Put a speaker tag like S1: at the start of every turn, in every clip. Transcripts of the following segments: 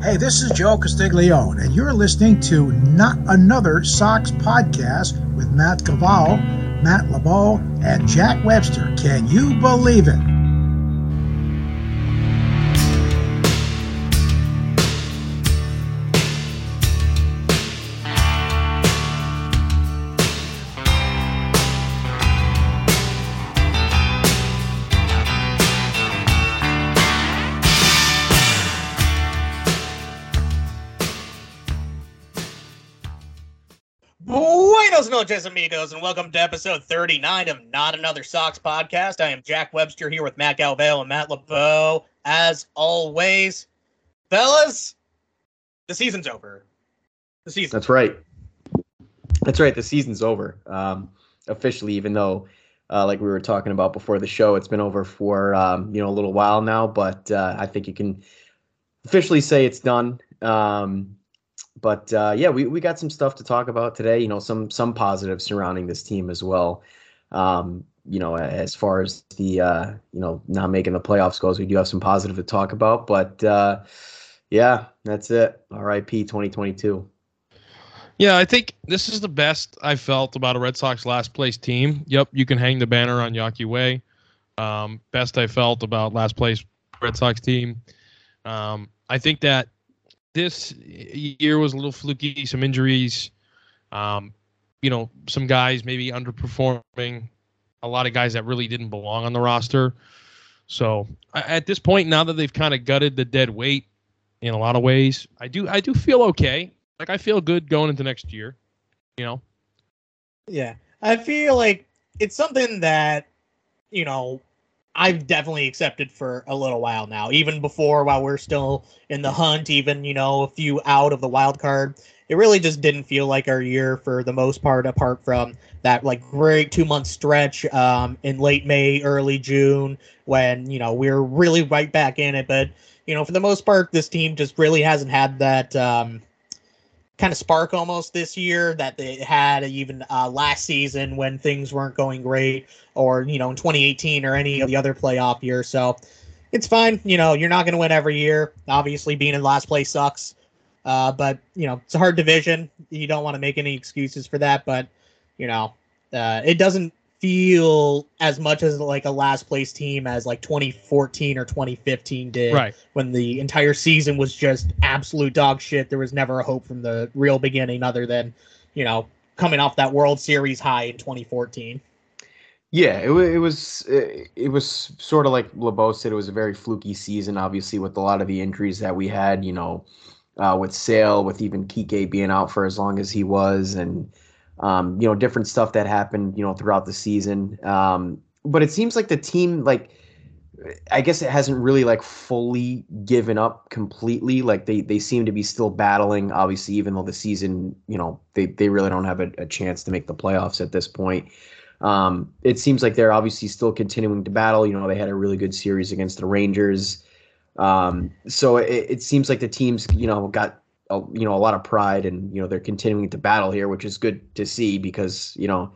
S1: Hey, this is Joe Castiglione, and you're listening to Not Another Sox podcast with Matt Caval, Matt LeBeau, and Jack Webster. Can you believe it?
S2: Noches, amigos, and welcome to episode 39 of Not Another Sox podcast. I am Jack Webster here with Matt Galvale and Matt LeBeau. As always, fellas, the season's over. The season.
S3: That's right. That's right. The season's over um, officially, even though, uh, like we were talking about before the show, it's been over for um, you know a little while now. But uh, I think you can officially say it's done. Um, but uh, yeah, we, we got some stuff to talk about today. You know, some some positives surrounding this team as well. Um, you know, as far as the uh, you know not making the playoffs goes, we do have some positive to talk about. But uh, yeah, that's it. R.I.P. 2022.
S4: Yeah, I think this is the best I felt about a Red Sox last place team. Yep, you can hang the banner on Yawkey Way. Um, best I felt about last place Red Sox team. Um, I think that this year was a little fluky, some injuries. Um, you know, some guys maybe underperforming. A lot of guys that really didn't belong on the roster. So at this point, now that they've kind of gutted the dead weight in a lot of ways, I do I do feel okay. Like I feel good going into next year. You know.
S2: Yeah, I feel like it's something that you know I've definitely accepted for a little while now. Even before, while we're still in the hunt, even you know a few out of the wild card, it really just didn't feel like our year for the most part. Apart from that, like great two month stretch um, in late May, early June, when you know we are really right back in it. But you know, for the most part, this team just really hasn't had that. Um, kind of spark almost this year that they had even uh, last season when things weren't going great, or you know in 2018 or any of the other playoff years. So it's fine. You know you're not going to win every year. Obviously, being in last place sucks. Uh, but you know it's a hard division. You don't want to make any excuses for that. But you know uh, it doesn't feel as much as like a last place team as like 2014 or 2015 did
S4: Right.
S2: when the entire season was just absolute dog shit there was never a hope from the real beginning other than you know coming off that world series high in 2014
S3: Yeah, it, it was it, it was sort of like LeBeau said. It was a very fluky season, obviously, with a lot of the injuries that we had. You know, uh, with Sale, with even Kike being out for as long as he was, and um, you know, different stuff that happened. You know, throughout the season. Um, but it seems like the team, like, I guess it hasn't really like fully given up completely. Like they they seem to be still battling. Obviously, even though the season, you know, they they really don't have a, a chance to make the playoffs at this point. Um, it seems like they're obviously still continuing to battle. You know, they had a really good series against the Rangers. Um, so it, it seems like the teams, you know, got a, you know a lot of pride, and you know they're continuing to battle here, which is good to see because you know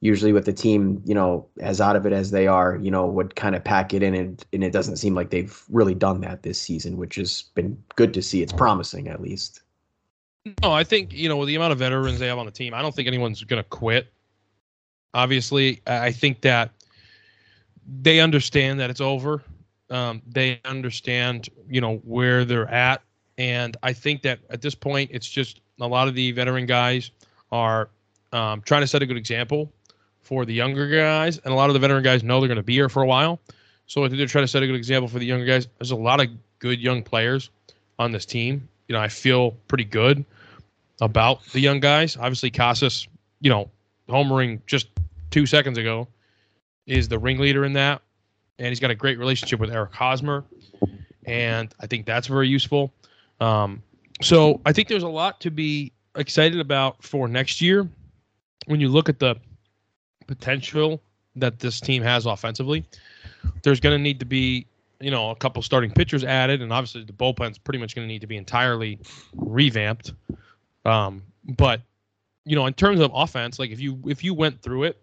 S3: usually with the team, you know, as out of it as they are, you know, would kind of pack it in, and and it doesn't seem like they've really done that this season, which has been good to see. It's promising at least.
S4: No, I think you know with the amount of veterans they have on the team, I don't think anyone's going to quit. Obviously, I think that they understand that it's over. Um, they understand, you know, where they're at, and I think that at this point, it's just a lot of the veteran guys are um, trying to set a good example for the younger guys, and a lot of the veteran guys know they're going to be here for a while. So I think they're trying to set a good example for the younger guys. There's a lot of good young players on this team. You know, I feel pretty good about the young guys. Obviously, Casas, you know, homering just two seconds ago, is the ringleader in that, and he's got a great relationship with Eric Hosmer, and I think that's very useful. Um, so I think there's a lot to be excited about for next year when you look at the potential that this team has offensively. There's going to need to be, you know, a couple starting pitchers added, and obviously the bullpen's pretty much going to need to be entirely revamped. Um, but you know, in terms of offense, like if you if you went through it,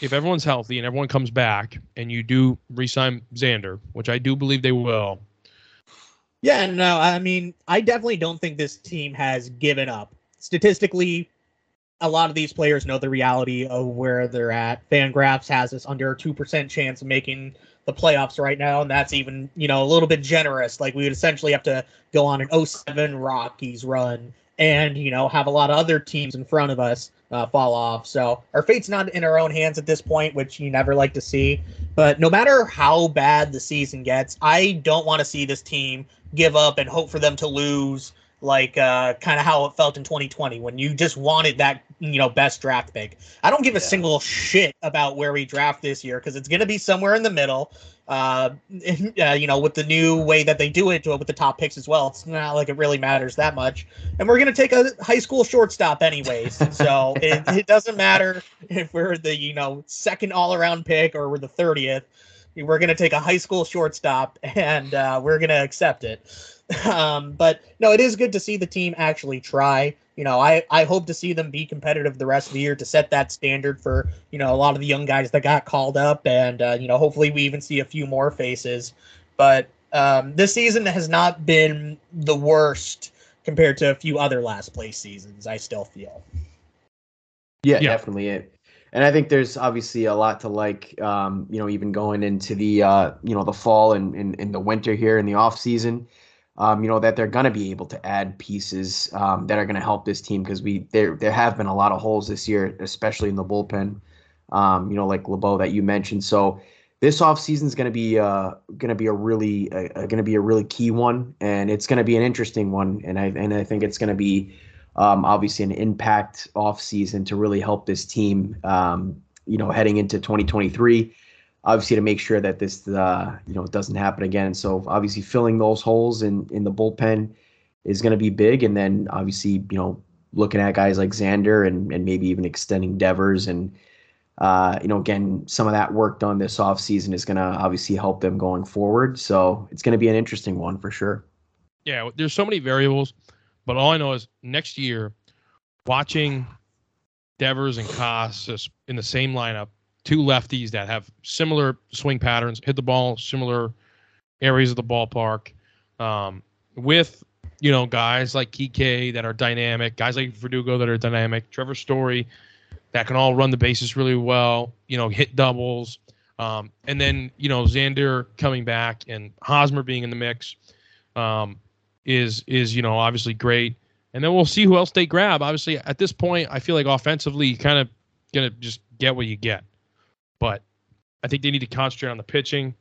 S4: if everyone's healthy and everyone comes back, and you do re-sign Xander, which I do believe they will,
S2: Yeah, no, I mean, I definitely don't think this team has given up. Statistically, a lot of these players know the reality of where they're at. Fangraphs has us under a 2% chance of making the playoffs right now, and that's even, you know, a little bit generous. Like, we would essentially have to go on an 07 Rockies run and, you know, have a lot of other teams in front of us uh, fall off. So our fate's not in our own hands at this point, which you never like to see. But no matter how bad the season gets, I don't want to see this team give up and hope for them to lose like uh, kind of how it felt in 2020 when you just wanted that you know best draft pick. I don't give a single shit about where we draft this year because it's going to be somewhere in the middle. Uh, uh, you know, with the new way that they do it with the top picks as well, it's not like it really matters that much. And we're going to take a high school shortstop anyways, so it, it doesn't matter if we're the you know second all around pick or we're the thirtieth. We're going to take a high school shortstop and uh, we're going to accept it. Um, but no, it is good to see the team actually try. You know, I, I hope to see them be competitive the rest of the year to set that standard for, you know, a lot of the young guys that got called up. And, uh, you know, hopefully we even see a few more faces. But um, this season has not been the worst compared to a few other last place seasons, I still feel.
S3: Yeah, yeah. definitely. It. And I think there's obviously a lot to like, um, you know, even going into the, uh, you know, the fall and in, in the winter here in the off season um, you know that they're going to be able to add pieces um, that are going to help this team because we there there have been a lot of holes this year, especially in the bullpen. Um, you know, like LeBeau that you mentioned. So this offseason is going to be uh, going to be a really uh, going to be a really key one, and it's going to be an interesting one. And I and I think it's going to be um, obviously an impact offseason to really help this team. Um, you know, heading into 2023 obviously to make sure that this uh, you know doesn't happen again. So obviously filling those holes in in the bullpen is going to be big, and then obviously you know looking at guys like Xander and and maybe even extending Devers and uh, you know again some of that work done this offseason is going to obviously help them going forward. So it's going to be an interesting one for sure.
S4: Yeah, there's so many variables, but all I know is next year watching Devers and Casas in the same lineup two lefties that have similar swing patterns, hit the ball similar areas of the ballpark, um, with you know guys like Kike that are dynamic, guys like Verdugo that are dynamic, Trevor Story that can all run the bases really well, you know, hit doubles, um, and then you know Xander coming back and Hosmer being in the mix um, is is you know obviously great. And then we'll see who else they grab. Obviously, at this point, I feel like offensively, kind of gonna just get what you get. But I think they need to concentrate on the pitching,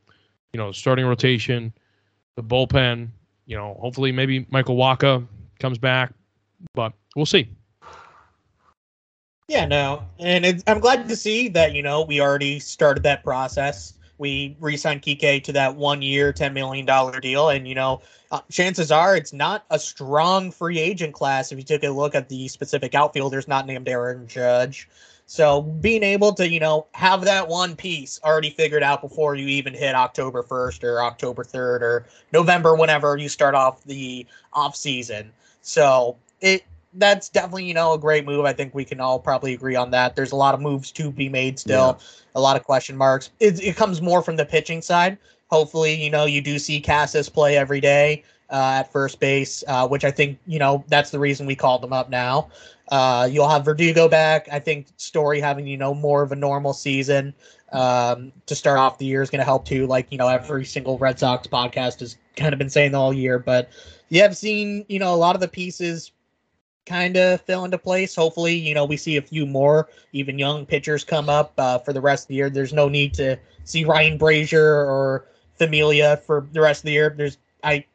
S4: you know, starting rotation, the bullpen. You know, hopefully maybe Michael Wacha comes back, but we'll see.
S2: Yeah, no, and I'm glad to see that you know we already started that process. We re-signed Kike to that one-year, ten million dollar deal, and you know, uh, chances are it's not a strong free agent class. If you took a look at the specific outfielders not named Aaron Judge, so being able to, you know, have that one piece already figured out before you even hit October 1st or October 3rd or November, whenever you start off the off season. So it that's definitely, you know, a great move. I think we can all probably agree on that. There's a lot of moves to be made still, yeah. a lot of question marks. It, it comes more from the pitching side. Hopefully, you know, you do see Casas play every day uh, at first base, uh, which I think, you know, that's the reason we called them up now. Uh, you'll have Verdugo back. I think Story having you know more of a normal season um, to start off the year is going to help too. Like you know, every single Red Sox podcast has kind of been saying all year, but you have seen you know a lot of the pieces kind of fill into place. Hopefully, you know we see a few more even young pitchers come up uh, for the rest of the year. There's no need to see Ryan Brasier or Familia for the rest of the year. There's I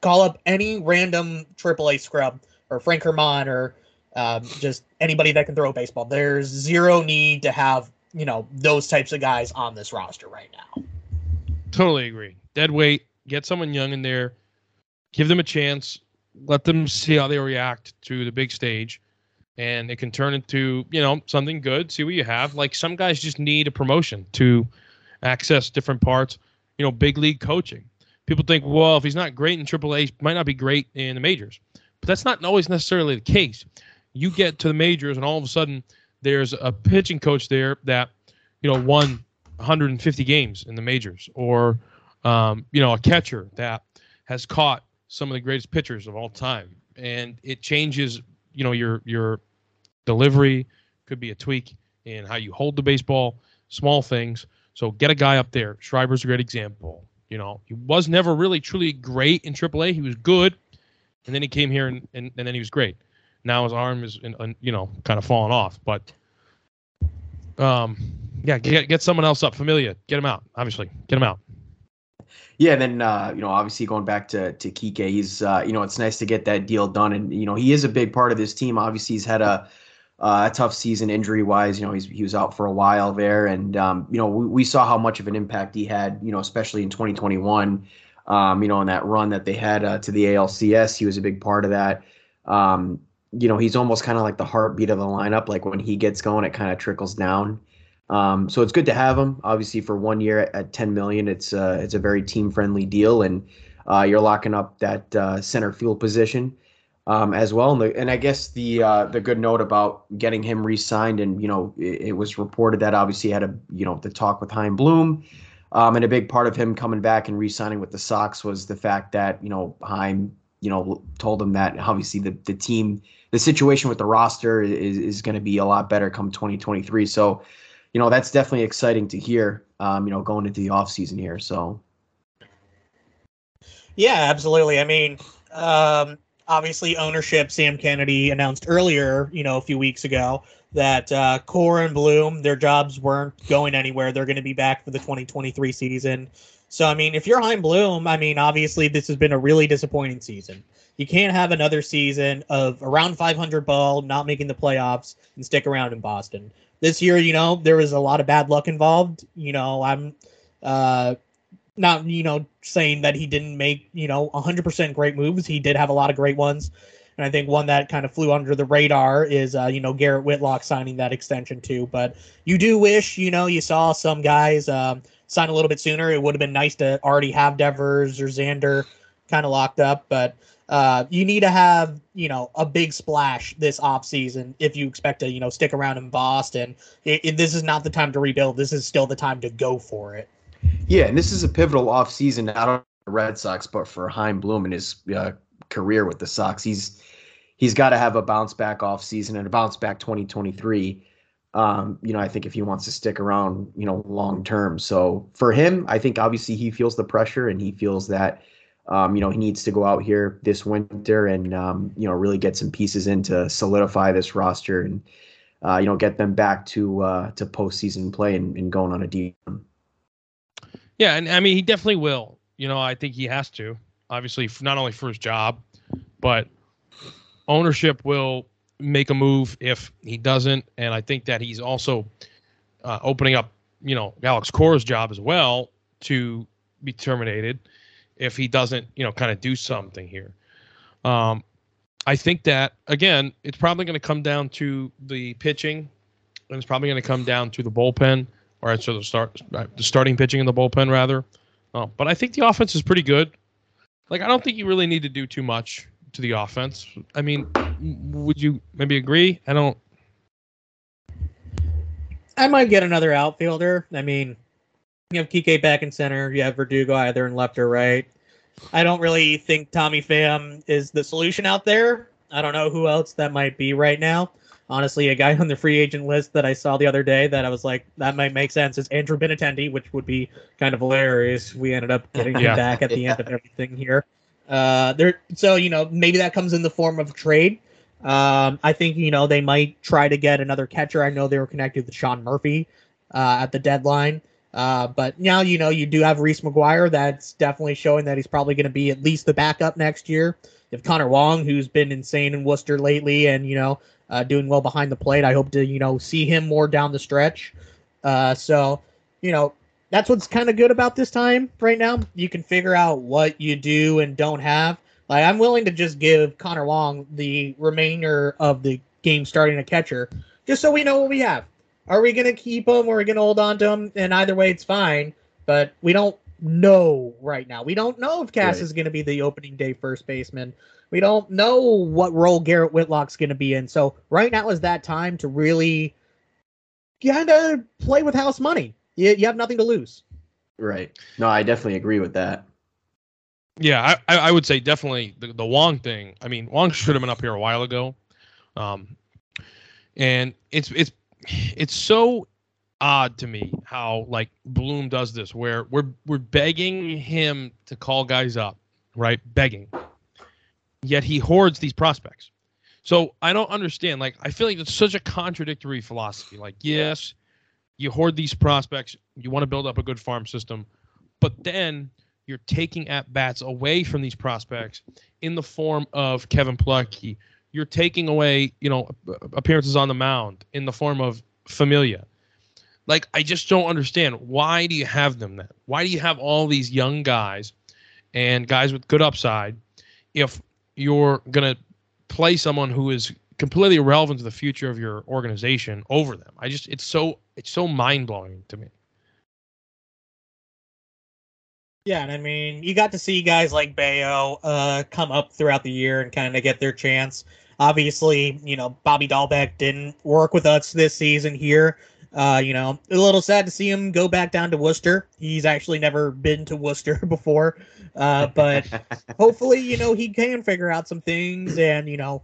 S2: call up any random AAA scrub or Frank Germán or um, just anybody that can throw a baseball. There's zero need to have you know those types of guys on this roster right now.
S4: Totally agree. Dead weight. Get someone young in there. Give them a chance. Let them see how they react to the big stage, and it can turn into you know something good. See what you have. Like some guys just need a promotion to access different parts. You know, big league coaching. People think, well, if he's not great in AAA, might not be great in the majors. But that's not always necessarily the case you get to the majors and all of a sudden there's a pitching coach there that you know won 150 games in the majors or um, you know a catcher that has caught some of the greatest pitchers of all time, and it changes. You know your your delivery could be a tweak in how you hold the baseball, small things. So get a guy up there. Schreiber's a great example. You know, he was never really truly great in AAA. He was good, and then he came here and, and, and then he was great. Now his arm is, in, in, you know, kind of falling off. But, um, yeah, get get someone else up. Familia, get him out. Obviously, get him out.
S3: Yeah, and then uh, you know, obviously going back to to Kike, he's uh, you know, it's nice to get that deal done, and you know, he is a big part of this team. Obviously, he's had a uh, a tough season injury wise. You know, he's, he was out for a while there, and um, you know we, we saw how much of an impact he had. You know, especially in 2021. Um, you know, in that run that they had uh, to the ALCS, he was a big part of that. Um, you know, he's almost kind of like the heartbeat of the lineup. Like when he gets going, it kind of trickles down. Um, so it's good to have him. Obviously, for one year at, at 10 million, it's uh, it's a very team friendly deal, and uh, you're locking up that uh, center field position um, as well. And, the, and I guess the uh, the good note about getting him re-signed, and you know, it, it, was reported that obviously had a you know the talk with Chaim Bloom, um, and a big part of him coming back and re-signing with the Sox was the fact that you know Chaim you know told him that obviously the the team the situation with the roster is is going to be a lot better come 2023. So you know that's definitely exciting to hear. Um, you know, going into the off season here. So.
S2: Yeah, absolutely. I mean, um, obviously ownership sam kennedy announced earlier you know a few weeks ago that uh, Cora and bloom their jobs weren't going anywhere they're going to be back for the 2023 season so i mean if you're Chaim bloom i mean obviously this has been a really disappointing season. You can't have another season of around 500 ball not making the playoffs and stick around in boston. This year you know there was a lot of bad luck involved. You know i'm uh not you know saying that he didn't make you know 100% great moves. He did have a lot of great ones. And i think one that kind of flew under the radar is uh, you know garrett whitlock signing that extension too. But you do wish you know you saw some guys um, sign a little bit sooner it would have been nice to already have devers or xander kind of locked up but uh, you need to have you know a big splash this off season if you expect to you know stick around in Boston. It, it, this is not the time to rebuild. This is still the time to go for it.
S3: Yeah, and this is a pivotal offseason not only for the Red Sox but for Chaim Bloom in his uh, career with the Sox. He's he's got to have a bounce back offseason and a bounce back 2023. Um, you know, I think if he wants to stick around, you know, long term. So for him, I think obviously he feels the pressure and he feels that um, you know, he needs to go out here this winter and um, you know, really get some pieces in to solidify this roster and uh, you know, get them back to uh to postseason play and, and going on a deep.
S4: Yeah, and I mean he definitely will. You know, I think he has to. Obviously, not only for his job, but ownership will make a move if he doesn't, and I think that he's also uh, opening up, you know, Alex Cora's job as well to be terminated if he doesn't, you know, kind of do something here. Um, I think that again, it's probably going to come down to the pitching, and it's probably going to come down to the bullpen. Right, so the start the starting pitching in the bullpen rather. Oh, but I think the offense is pretty good. Like I don't think you really need to do too much to the offense. I mean, would you maybe agree? I don't.
S2: I might get another outfielder. I mean, you have Kike back in center. You have Verdugo either in left or right. I don't really think Tommy Pham is the solution out there. I don't know who else that might be right now honestly, a guy on the free agent list that I saw the other day that I was like, that might make sense is Andrew Benintendi, which would be kind of hilarious. We ended up getting him back at the yeah. end of everything here. Uh, there, so you know, maybe that comes in the form of trade. Um, I think you know they might try to get another catcher. I know they were connected with Sean Murphy uh, at the deadline. Uh, but now you know you do have Reese McGuire. That's definitely showing that he's probably going to be at least the backup next year. If Connor Wong, who's been insane in Worcester lately, and you know uh, doing well behind the plate. I hope to you know see him more down the stretch. Uh, so you know that's what's kind of good about this time right now. You can figure out what you do and don't have. Like I'm willing to just give Connor Wong the remainder of the game starting a catcher, just so we know what we have. Are we gonna keep him or are we gonna hold on to him? And either way, it's fine. But we don't know right now. We don't know if Cass right. is gonna be the opening day first baseman. We don't know what role Garrett Whitlock's going to be in. So right now is that time to really kind of play with house money. You, you have nothing to lose.
S3: Right. No, I definitely agree with that.
S4: Yeah, I, I would say definitely the, the Wong thing. I mean, Wong should have been up here a while ago, um, and it's it's it's so odd to me how like Bloom does this, where we're we're begging him to call guys up, right? Begging, yet he hoards these prospects. So I don't understand. Like I feel like it's such a contradictory philosophy. Like yes, you hoard these prospects, you want to build up a good farm system, but then you're taking at bats away from these prospects in the form of Kevin Plawecki. You're taking away, you know, appearances on the mound in the form of Familia. Like, I just don't understand. Why do you have them then? Why do you have all these young guys and guys with good upside if you're going to play someone who is completely irrelevant to the future of your organization over them? I just, it's so, it's so mind blowing to me.
S2: Yeah, and I mean, you got to see guys like Bello uh, come up throughout the year and kind of get their chance. Obviously, you know, Bobby Dalbec didn't work with us this season here. Uh, you know, a little sad to see him go back down to Worcester. He's actually never been to Worcester before. Uh, but hopefully, you know, he can figure out some things and, you know,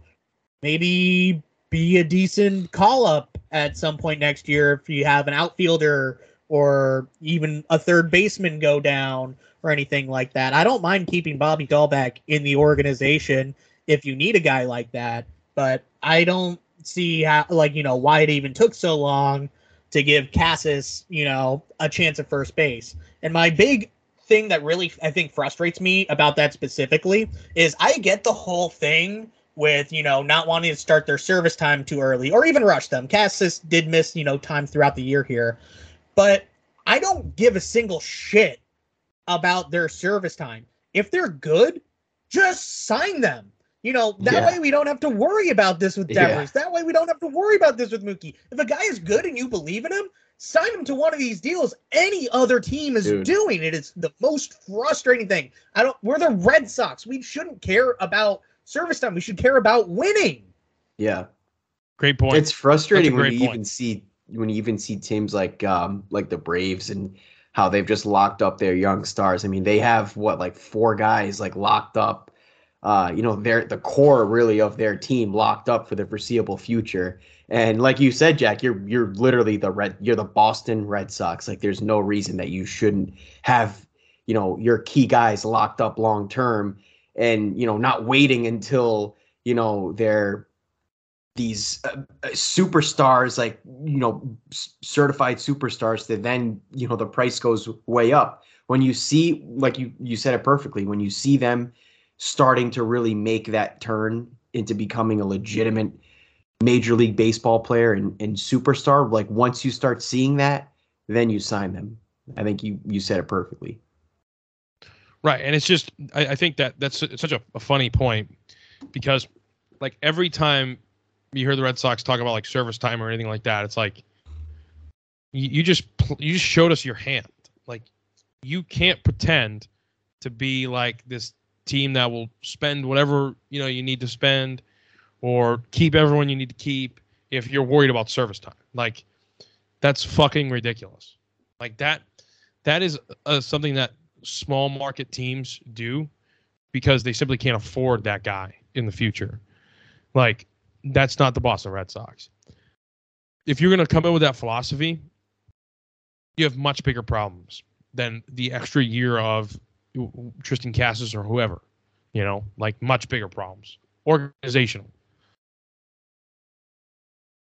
S2: maybe be a decent call up at some point next year if you have an outfielder or even a third baseman go down or anything like that. I don't mind keeping Bobby Dalbec in the organization if you need a guy like that, but I don't see how like you know why it even took so long to give Casas you know a chance at first base. And my big thing that really I think frustrates me about that specifically is I get the whole thing with you know not wanting to start their service time too early or even rush them. Casas did miss you know time throughout the year here, but I don't give a single shit about their service time. If they're good, just sign them. You know, that yeah. way we don't have to worry about this with Devers. Yeah. That way we don't have to worry about this with Mookie. If a guy is good and you believe in him, sign him to one of these deals. Any other team is Dude. doing it. It's the most frustrating thing. I don't we're the Red Sox. We shouldn't care about service time. We should care about winning.
S3: Yeah.
S4: Great point.
S3: It's frustrating when you point. even see when you even see teams like um like the Braves and how they've just locked up their young stars. I mean, they have what like four guys like locked up. Uh, you know, they're the core really of their team locked up for the foreseeable future. And like you said, Jack, you're you're literally the red you're the Boston Red Sox. Like there's no reason that you shouldn't have, you know, your key guys locked up long term and, you know, not waiting until, you know, they're these uh, uh, superstars like you know certified superstars that then you know the price goes way up. When you see like you you said it perfectly when you see them starting to really make that turn into becoming a legitimate major league baseball player and, and superstar like once you start seeing that then you sign them. I think you you said it perfectly
S4: right and it's just i, I think that that's such a, a funny point because like every time you hear the Red Sox talk about like service time or anything like that, it's like you, you just you just showed us your hand. Like you can't pretend to be like this team that will spend whatever you know you need to spend or keep everyone you need to keep if you're worried about service time. Like that's fucking ridiculous. Like that that is uh, something that small market teams do because they simply can't afford that guy in the future. Like that's not the Boston Red Sox. If you're going to come in with that philosophy, you have much bigger problems than the extra year of Triston Casas or whoever. You know, like much bigger problems, organizational.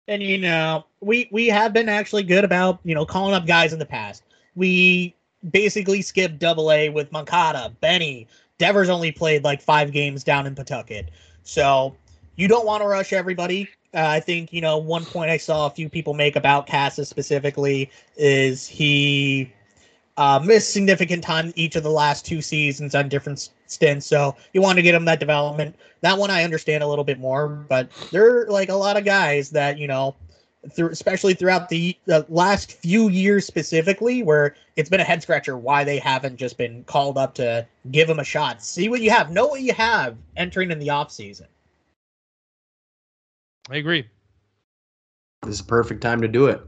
S2: And you know, we we have been actually good about you know calling up guys in the past. We basically skipped Double A with Moncada, Benny. Devers only played like five games down in Pawtucket, so you don't want to rush everybody. Uh, I think you know one point I saw a few people make about Casas specifically is he uh, missed significant time each of the last two seasons on different stints. So you want to get him that development. That one I understand a little bit more, but there are like a lot of guys that you know, through, especially throughout the, the last few years specifically, where it's been a head scratcher why they haven't just been called up to give them a shot. See what you have, know what you have entering in the off season.
S4: I agree.
S3: This is a perfect time to do it.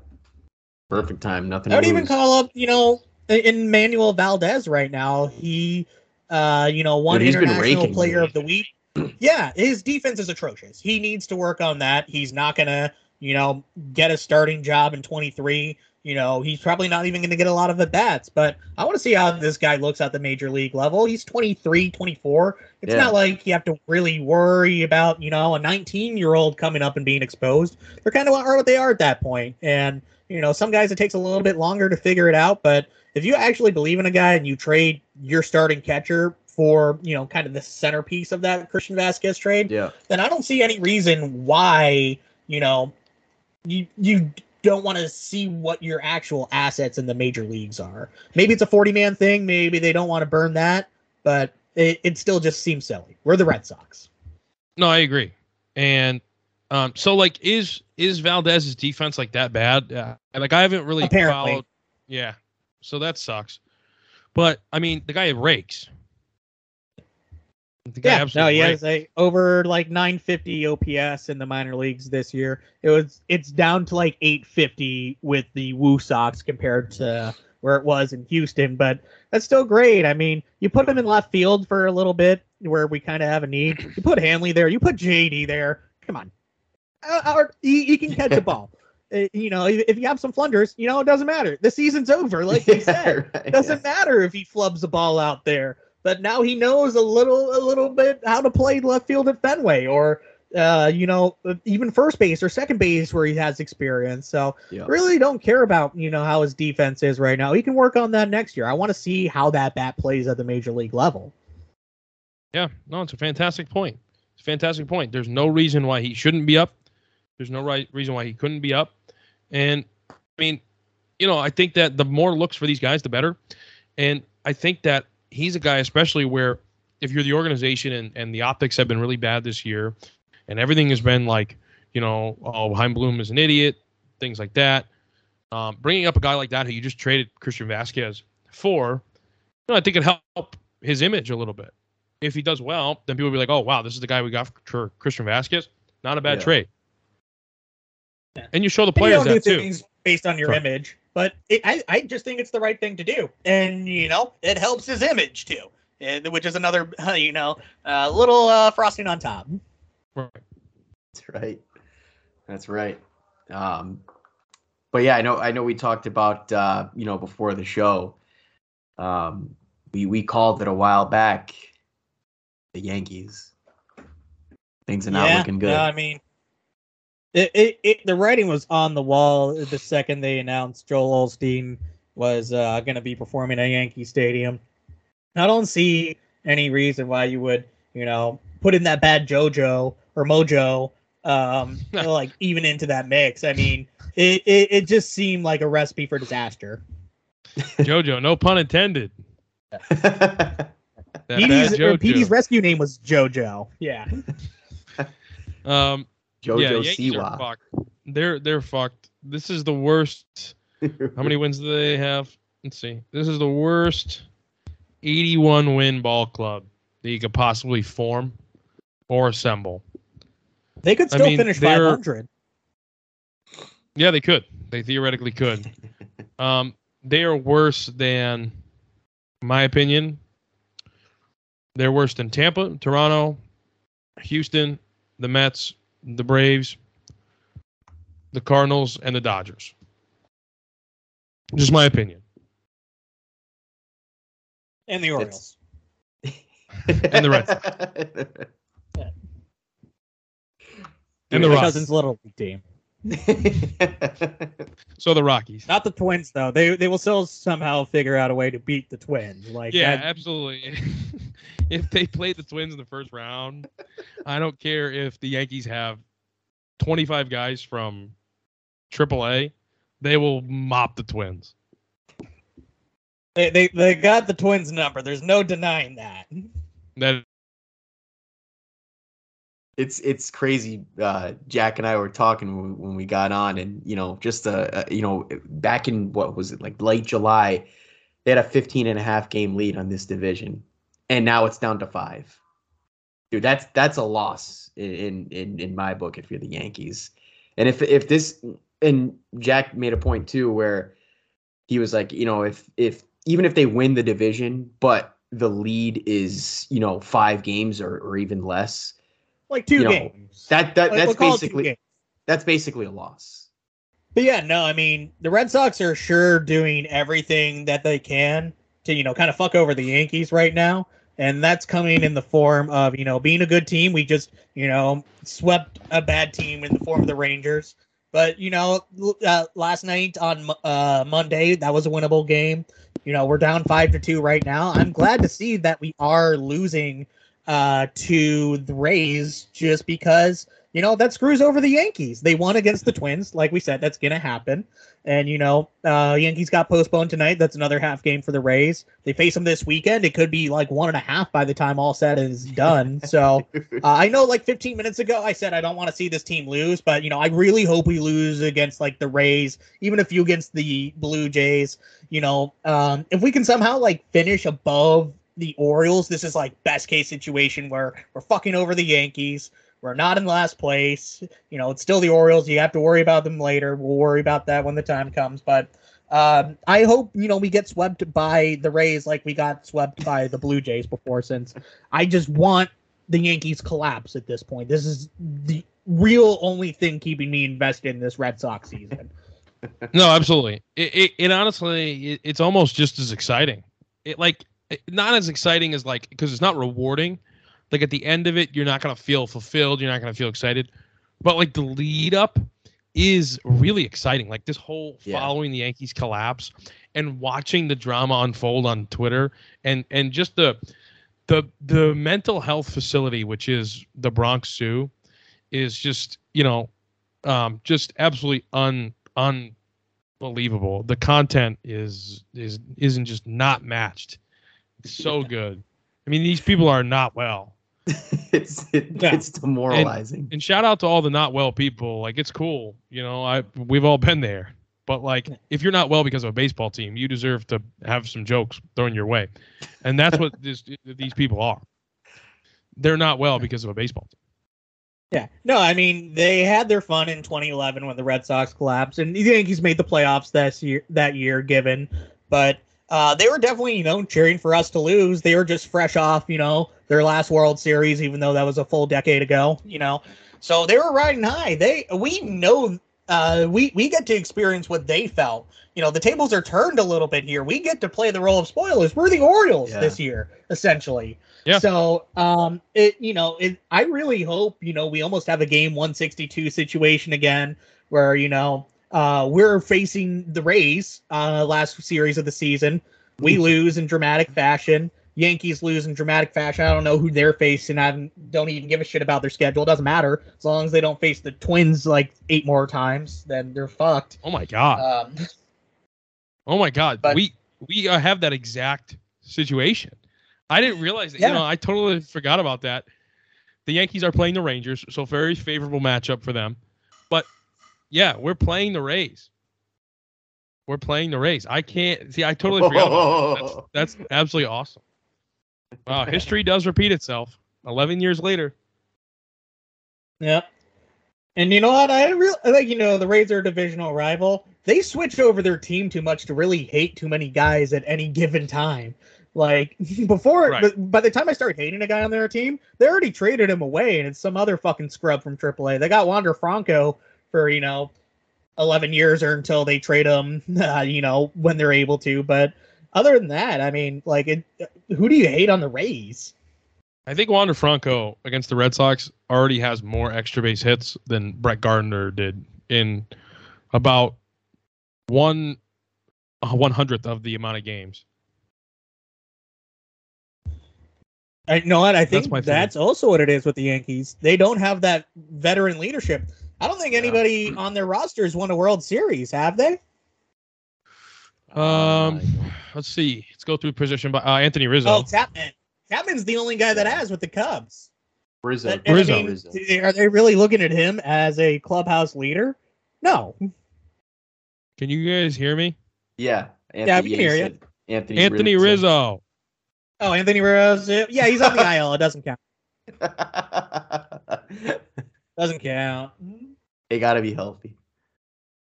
S3: Perfect time. Nothing.
S2: I would even call up, you know, Enmanuel Valdez right now. He, uh, you know, one
S3: Dude, he's been
S2: international
S3: raking
S2: player
S3: lately.
S2: of the week. yeah, his defense is atrocious. He needs to work on that. He's not gonna, you know, get a starting job in 23. You know, he's probably not even going to get a lot of at bats, but I want to see how this guy looks at the major league level. He's 23, 24. It's
S3: Yeah.
S2: not like you have to really worry about, you know, a 19 year old coming up and being exposed. They're kind of are what they are at that point. And, you know, some guys it takes a little bit longer to figure it out, but if you actually believe in a guy and you trade your starting catcher for, you know, kind of the centerpiece of that Christian Vázquez trade,
S3: Yeah.
S2: then I don't see any reason why, you know, you you don't want to see what your actual assets in the major leagues are. Maybe it's a 40 man thing, maybe they don't want to burn that, but it, it still just seems silly. We're the Red Sox.
S4: No, I agree. And um, so like, is is Valdez's defense like that bad? Uh, like, I haven't really
S2: Apparently.
S4: followed. Yeah, so that sucks. But I mean, the guy rakes.
S2: Yeah, no, he has a over like 950 OPS in the minor leagues this year. It was it's down to like 850 with the Woo Sox compared to where it was in Houston, but that's still great. I mean, you put him in left field for a little bit where we kind of have a need. You put Hanley there, you put JD there. Come on, uh, uh, he, he can catch the ball. Uh, you know, if, you have some flunders, you know, it doesn't matter. The season's over, like you said
S3: right,
S2: doesn't matter if he flubs the ball out there. But now he knows a little, a little bit how to play left field at Fenway, or uh, you know, even first base or second base where he has experience. So
S3: Yeah.
S2: really don't care about you know how his defense is right now. He can work on that next year. I want to see how that bat plays at the major league level.
S4: Yeah, no, it's a fantastic point. It's a fantastic point. There's no reason why he shouldn't be up. There's no right reason why he couldn't be up. And I mean, you know, I think that the more looks for these guys, the better. And I think that he's a guy, especially where if you're the organization and, and the optics have been really bad this year, and everything has been like, you know, oh, Chaim Bloom is an idiot, things like that. Um, bringing up a guy like that who you just traded Christian Vázquez for, you know, I think it help his image a little bit if he does well, then people will be like, "Oh, wow, this is the guy we got for Christian Vázquez. Not a bad
S3: Yeah.
S4: trade."
S2: Yeah.
S4: And you show the players that too.
S2: based on your image, but it, I, I just think it's the right thing to do, and you know, it helps his image too, and, which is another, you know, uh, little uh, frosting on top.
S4: Right.
S3: That's right. That's right. Um, but yeah, I know. I know. We talked about uh, you know before the show. Um, we we called it a while back. The Yankees. Things are not looking good.
S2: No, I mean, it, it, it the writing was on the wall the second they announced Joel Osteen was uh, going to be performing at Yankee Stadium. I don't see any reason why you would, you know, put in that bad JoJo or Mojo, um, like even into that mix. I mean, it, it, it just seemed like a recipe for disaster.
S4: JoJo, no pun intended. That
S2: Petey's,
S4: bad JoJo.
S2: Petey's rescue name was JoJo. Yeah.
S4: um, yeah,
S3: Jojo
S4: Yankees are
S3: Siwa.
S4: fucked. They're they're fucked. This is the worst. How many wins do they have? Let's see. This is the worst 81 win ball club that you could possibly form or assemble.
S2: They could
S4: I
S2: still
S4: mean,
S2: finish 500.
S4: Yeah, they could. They theoretically could. Um, they are worse than, in my opinion, they're worse than Tampa, Toronto, Houston, the Mets, the Braves, the Cardinals, and the Dodgers. Just my opinion.
S2: And the
S3: It's-
S2: Orioles.
S4: And the Red And the
S2: My
S4: Rockies.
S2: cousin's little league team.
S4: So the Rockies.
S2: Not the Twins though. They they will still somehow figure out a way to beat the Twins. Like
S4: Yeah,
S2: that-
S4: absolutely. if they play the Twins in the first round, I don't care if the Yankees have 25 guys from AAA, they will mop the Twins.
S2: they, they they got the Twins number. There's no denying that.
S4: That
S3: it's it's crazy. Uh, Jack and I were talking when we, got on, and you know, just uh, uh, you know, back in what was it like late July, they had a 15 and a half game lead on this division, and now it's down to five. Dude, that's that's a loss in in in my book if you're the Yankees, and if if this and Jack made a point too where he was like, you know, if if even if they win the division, but the lead is you know five games or, or even less,
S2: Like two
S3: You know,
S2: games.
S3: that that
S2: Like,
S3: that's
S2: we'll call it two
S3: basically that's basically a loss.
S2: But yeah, no, I mean the Red Sox are sure doing everything that they can to you know kind of fuck over the Yankees right now, and that's coming in the form of you know being a good team. We just you know swept a bad team in the form of the Rangers, but you know uh, last night on uh, Monday that was a winnable game. You know we're down five to two right now. I'm glad to see that we are losing uh, to the Rays just because you know that screws over the Yankees. They won against the Twins, like we said, that's gonna happen. And you know, uh, Yankees got postponed tonight. That's another half game for the Rays. They face them this weekend. It could be like one and a half by the time all said is done. So uh, I know, like 15 minutes ago, I said I don't want to see this team lose, but you know, I really hope we lose against like the Rays, even a few against the Blue Jays. You know, um, if we can somehow like finish above the Orioles, this is like best case situation where we're fucking over the Yankees. We're not in last place. You know, it's still the Orioles. You have to worry about them later. We'll worry about that when the time comes. But um, I hope you know we get swept by the Rays like we got swept by the Blue Jays before. Since I just want the Yankees collapse at this point. This is the real only thing keeping me invested in this Red Sox season.
S4: No, absolutely. It, it, it honestly, it, it's almost just as exciting. It like it- not as exciting as like because it's not rewarding. Like at the end of it, you're not gonna feel fulfilled. You're not gonna feel excited. But like the lead up is really exciting. Like this whole
S3: Yeah.
S4: following the Yankees collapse and watching the drama unfold on Twitter and and just the the the mental health facility which is the Bronx Zoo is just you know um just absolutely un unbelievable. The content is is isn't just not matched. It's so good. I mean, these people are not well.
S3: it's it,
S2: Yeah.
S3: it's demoralizing.
S4: And shout out to all the not well people. Like it's cool, you know. I we've all been there. But like, if you're not well because of a baseball team, you deserve to have some jokes thrown your way, and that's what this, these people are. They're not well because of a baseball team.
S2: Yeah. No, I mean they had their fun in 2011 when the Red Sox collapsed, and the Yankees made the playoffs that year. That year, given, but uh, they were definitely you know cheering for us to lose. They were just fresh off you know their last World Series, even though that was a full decade ago. You know, so they were riding high. They we know uh, we we get to experience what they felt. You know, the tables are turned a little bit here. We get to play the role of spoilers. We're the Orioles
S3: Yeah.
S2: this year, essentially.
S4: Yeah.
S2: So, um, it you know, it I really hope you know we almost have a game 162 situation again, where you know, uh, we're facing the Rays, uh, last series of the season. We lose in dramatic fashion. Yankees lose in dramatic fashion. I don't know who they're facing. I don't even give a shit about their schedule. It doesn't matter as long as they don't face the Twins like eight more times. Then they're fucked.
S4: Oh my god.
S2: Um,
S4: Oh my god,
S2: But-
S4: we we uh, have that exact situation. I didn't realize that.
S2: Yeah.
S4: You know, I totally forgot about that. The Yankees are playing the Rangers, so very favorable matchup for them. But yeah, we're playing the Rays. We're playing the Rays. I can't see. I totally forgot. About that. That's, that's absolutely awesome. Wow, history does repeat itself. Eleven years later.
S2: Yeah. And you know what? I really like you know the Rays are a divisional rival. They switch over their team too much to really hate too many guys at any given time. Like before,
S4: Right.
S2: but by the time I started hating a guy on their team, they already traded him away, and it's some other fucking scrub from AAA. They got Wander Franco for you know eleven years or until they trade him, uh, you know when they're able to. But other than that, I mean, like, it, who do you hate on the Rays?
S4: I think Wander Franco against the Red Sox already has more extra base hits than Brett Gardner did in about one one hundredth of the amount of games.
S2: I you know what I think
S4: my
S2: that's, also what it is with the Yankees. They don't have that veteran leadership. I don't think anybody on their rosters won a World Series, have they?
S4: Um, let's see. Let's go through position by uh, Anthony Rizzo.
S2: Oh, Chapman. Chapman's the only guy that has with the Cubs.
S3: Rizzo.
S2: And- and I
S4: Rizzo.
S2: mean,
S3: Rizzo.
S2: Are they really looking at him as a clubhouse leader? No.
S4: Can you guys hear me?
S3: Yeah. Anthony,
S2: Yeah, we can hear you.
S3: said Anthony,
S4: Anthony Rizzo.
S2: Oh, Anthony Rizzo. Yeah, he's on the IL. It doesn't count. Doesn't count.
S3: they got to be healthy.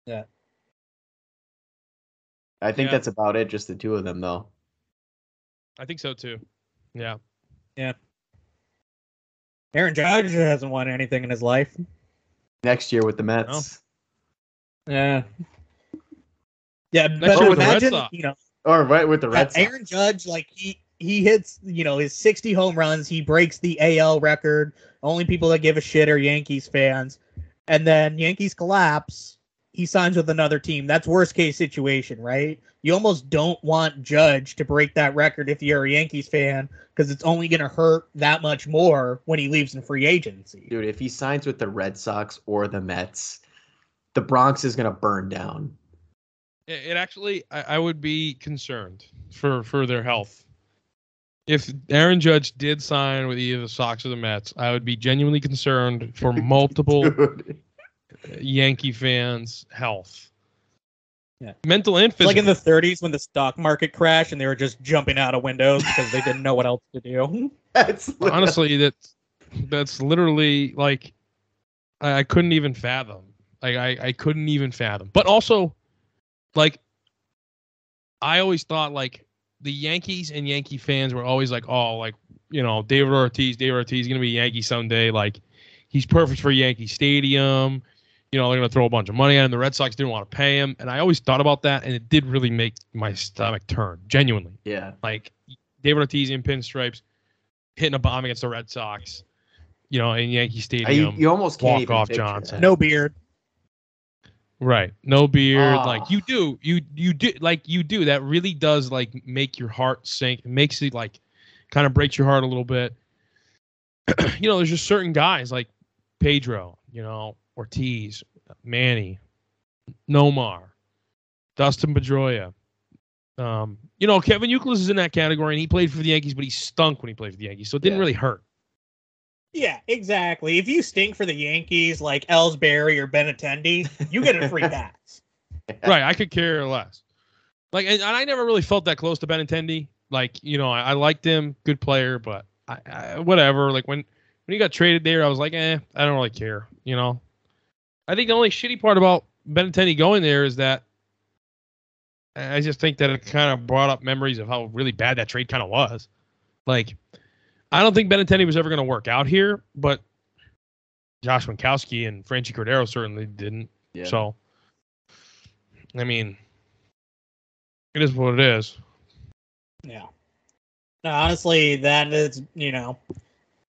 S2: Yeah.
S3: I think
S4: Yeah.
S3: that's about it. Just the two of them, though.
S4: I think so too. Yeah. Yeah.
S2: Aaron Judge hasn't won anything in his life.
S3: Next year with the Mets.
S2: Yeah. Yeah,
S4: Next
S2: but
S4: year with the Red
S2: imagine, you know,
S3: Or right with the Red Sox.
S2: Aaron Judge, like he he hits, you know, his 60 home runs. He breaks the AL record. Only people that give a shit are Yankees fans. And then Yankees collapse. He signs with another team. That's worst case situation, right? You almost don't want Judge to break that record if you're a Yankees fan because it's only going to hurt that much more when he leaves in free agency.
S3: Dude, if he signs with the Red Sox or the Mets, the Bronx is gonna burn down.
S4: It, it actually, I, I would be concerned for for their health. If Aaron Judge did sign with either the Sox or the Mets, I would be genuinely concerned for multiple Yankee fans' health.
S2: Yeah.
S4: Mental and physical.
S2: like in the 30s when the stock market crashed and they were just jumping out of windows because they didn't know what else to do.
S3: That's
S4: honestly that's that's literally like I, I couldn't even fathom like I, I couldn't even fathom but also like i always thought like the yankees and yankee fans were always like oh like you know david ortiz david ortiz is gonna be a yankee someday like he's perfect for yankee stadium you know they're gonna throw a bunch of money at him the red sox didn't want to pay him and i always thought about that and it did really make my stomach turn genuinely
S3: yeah.
S4: like David Ortiz in pinstripes, hitting a bomb against the Red Sox, you know, in Yankee
S3: I-
S4: Stadium.
S3: you almost can't
S4: walk
S3: even
S4: off Johnson.
S3: that.
S2: no beard.
S4: Right. No beard.
S3: Ah.
S4: Like you do, you you do like you do. That really does like make your heart sink. It makes it like kind of breaks your heart a little bit. you know, there's just certain guys like Pedro, you know, Ortiz, Manny, Nomar, Dustin Pedroia. Um, you know, Kevin Youkilis is in that category, and he played for the Yankees, but he stunk when he played for the Yankees, so it didn't
S3: Yeah.
S4: really hurt.
S2: Yeah, exactly. If you stink for the Yankees like Ellsbury or Benintendi, you get a free pass.
S4: right, I could care less. Like, and, and I never really felt that close to Ben Benintendi. Like, you know, I, I liked him, good player, but I, I, whatever. Like when when he got traded there, I was like, eh, I don't really care. You know, I think the only shitty part about Benintendi going there is that I just think that it kind of brought up memories of how really bad that trade kind of was. Like, I don't think Benintendi was ever going to work out here, but Josh Winkowski and Franchy Cordero certainly didn't.
S3: Yeah.
S4: So, I mean, it is what it is.
S2: Yeah. No, honestly, that is, you know,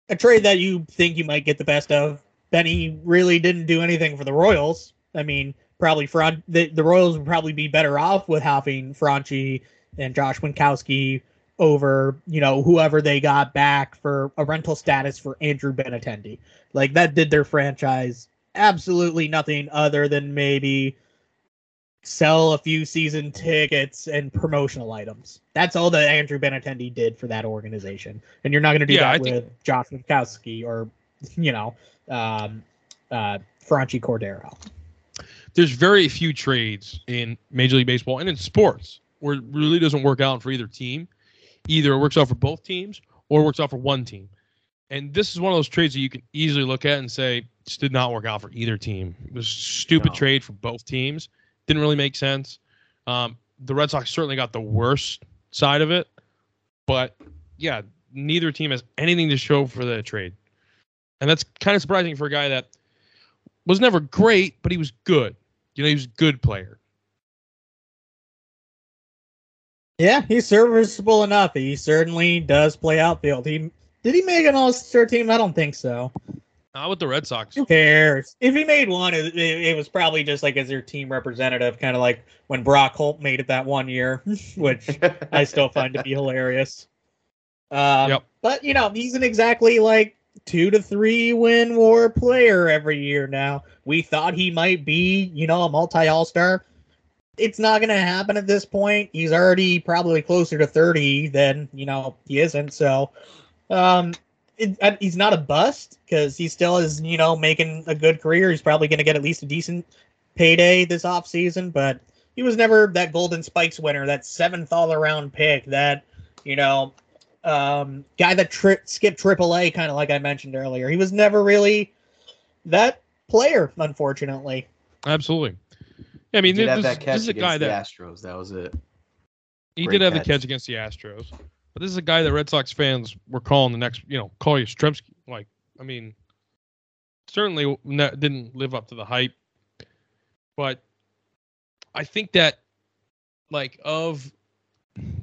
S2: a trade that you think you might get the best of. Benny really didn't do anything for the Royals. I mean, probably Fran- the, the Royals would probably be better off with having Franchy and Josh Winkowski over, you know, whoever they got back for a rental status for Andrew Benintendi. Like that did their franchise absolutely nothing other than maybe sell a few season tickets and promotional items. That's all that Andrew Benintendi did for that organization. And you're not going to do
S4: Yeah,
S2: that
S4: I think-
S2: with Josh Winkowski or, you know, um, uh, Franchy Cordero.
S4: There's very few trades in Major League Baseball and in sports where it really doesn't work out for either team. Either it works out for both teams or it works out for one team. And this is one of those trades that you can easily look at and say, this did not work out for either team. It was a stupid
S3: No.
S4: trade for both teams. Didn't really make sense. Um, the Red Sox certainly got the worst side of it. But yeah, neither team has anything to show for the trade. And that's kind of surprising for a guy that was never great, but he was good. You know, he was a good player.
S2: Yeah, he's serviceable enough. He certainly does play outfield. He did he make an All-Star team? I don't think so.
S4: Not with the Red Sox.
S2: Who cares? If he made one, it, it, it was probably just like as their team representative, kind of like when Brock Holt made it that one year, which I still find to be hilarious. Um,
S4: Yep.
S2: But you know, he's an exactly like two to three win war player every year now. We thought he might be, you know, a multi All Star. It's not going to happen at this point. He's already probably closer to thirty than you know he isn't. So, um, it, he's not a bust because he still is, you know, making a good career. He's probably going to get at least a decent payday this offseason, but he was never that Golden Spikes winner, that seventh all around pick, that, you know, um, guy that tri- skipped AAA, kind of like I mentioned earlier. He was never really that player, unfortunately.
S4: Absolutely. Yeah, I mean,
S3: he did
S4: this,
S3: have that
S4: this is a guy
S3: the
S4: that
S3: Astros. That was it.
S4: he
S3: great
S4: did have
S3: catch.
S4: the catch against the Astros. But this is a guy that Red Sox fans were calling the next, you know, Carl Yastrzemski. Like, I mean, certainly didn't live up to the hype. But I think that, like, of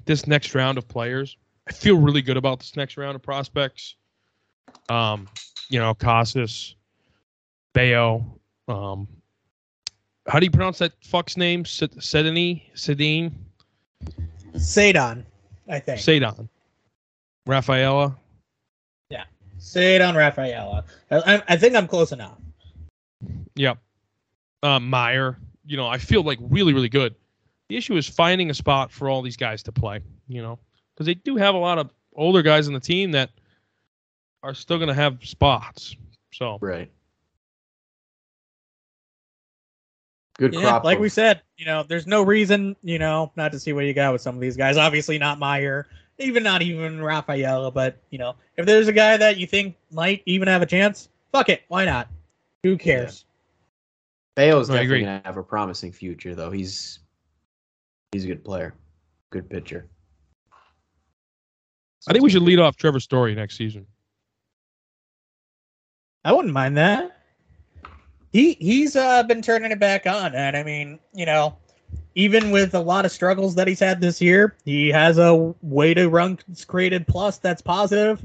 S4: this next round of players, I feel really good about this next round of prospects. Um, you know, Casas, Bello. Um, how do you pronounce that fuck's name? Sedini, Sedine,
S2: Sadon, I think.
S4: Sadon, Rafaela.
S2: Yeah, Sadon Rafaela. I, I think I'm close enough.
S4: Yep. Um, Meyer. You know, I feel like really, really good. The issue is finding a spot for all these guys to play. You know, because they do have a lot of older guys on the team that are still going to have spots. So
S3: right. Good
S2: yeah,
S3: crop.
S2: like
S3: of-
S2: we said, you know, there's no reason, you know, not to see what you got with some of these guys. Obviously, not Meyer, even not even Rafaela, but you know, if there's a guy that you think might even have a chance, fuck it, why not? Who cares?
S3: Bello's
S4: I
S3: definitely
S4: agree.
S3: gonna have a promising future, though. He's he's a good player, good pitcher.
S4: I think we should lead off Trevor Story next season.
S2: I wouldn't mind that. He he's uh, been turning it back on, and I mean, you know, even with a lot of struggles that he's had this year, he has a way to run created plus that's positive.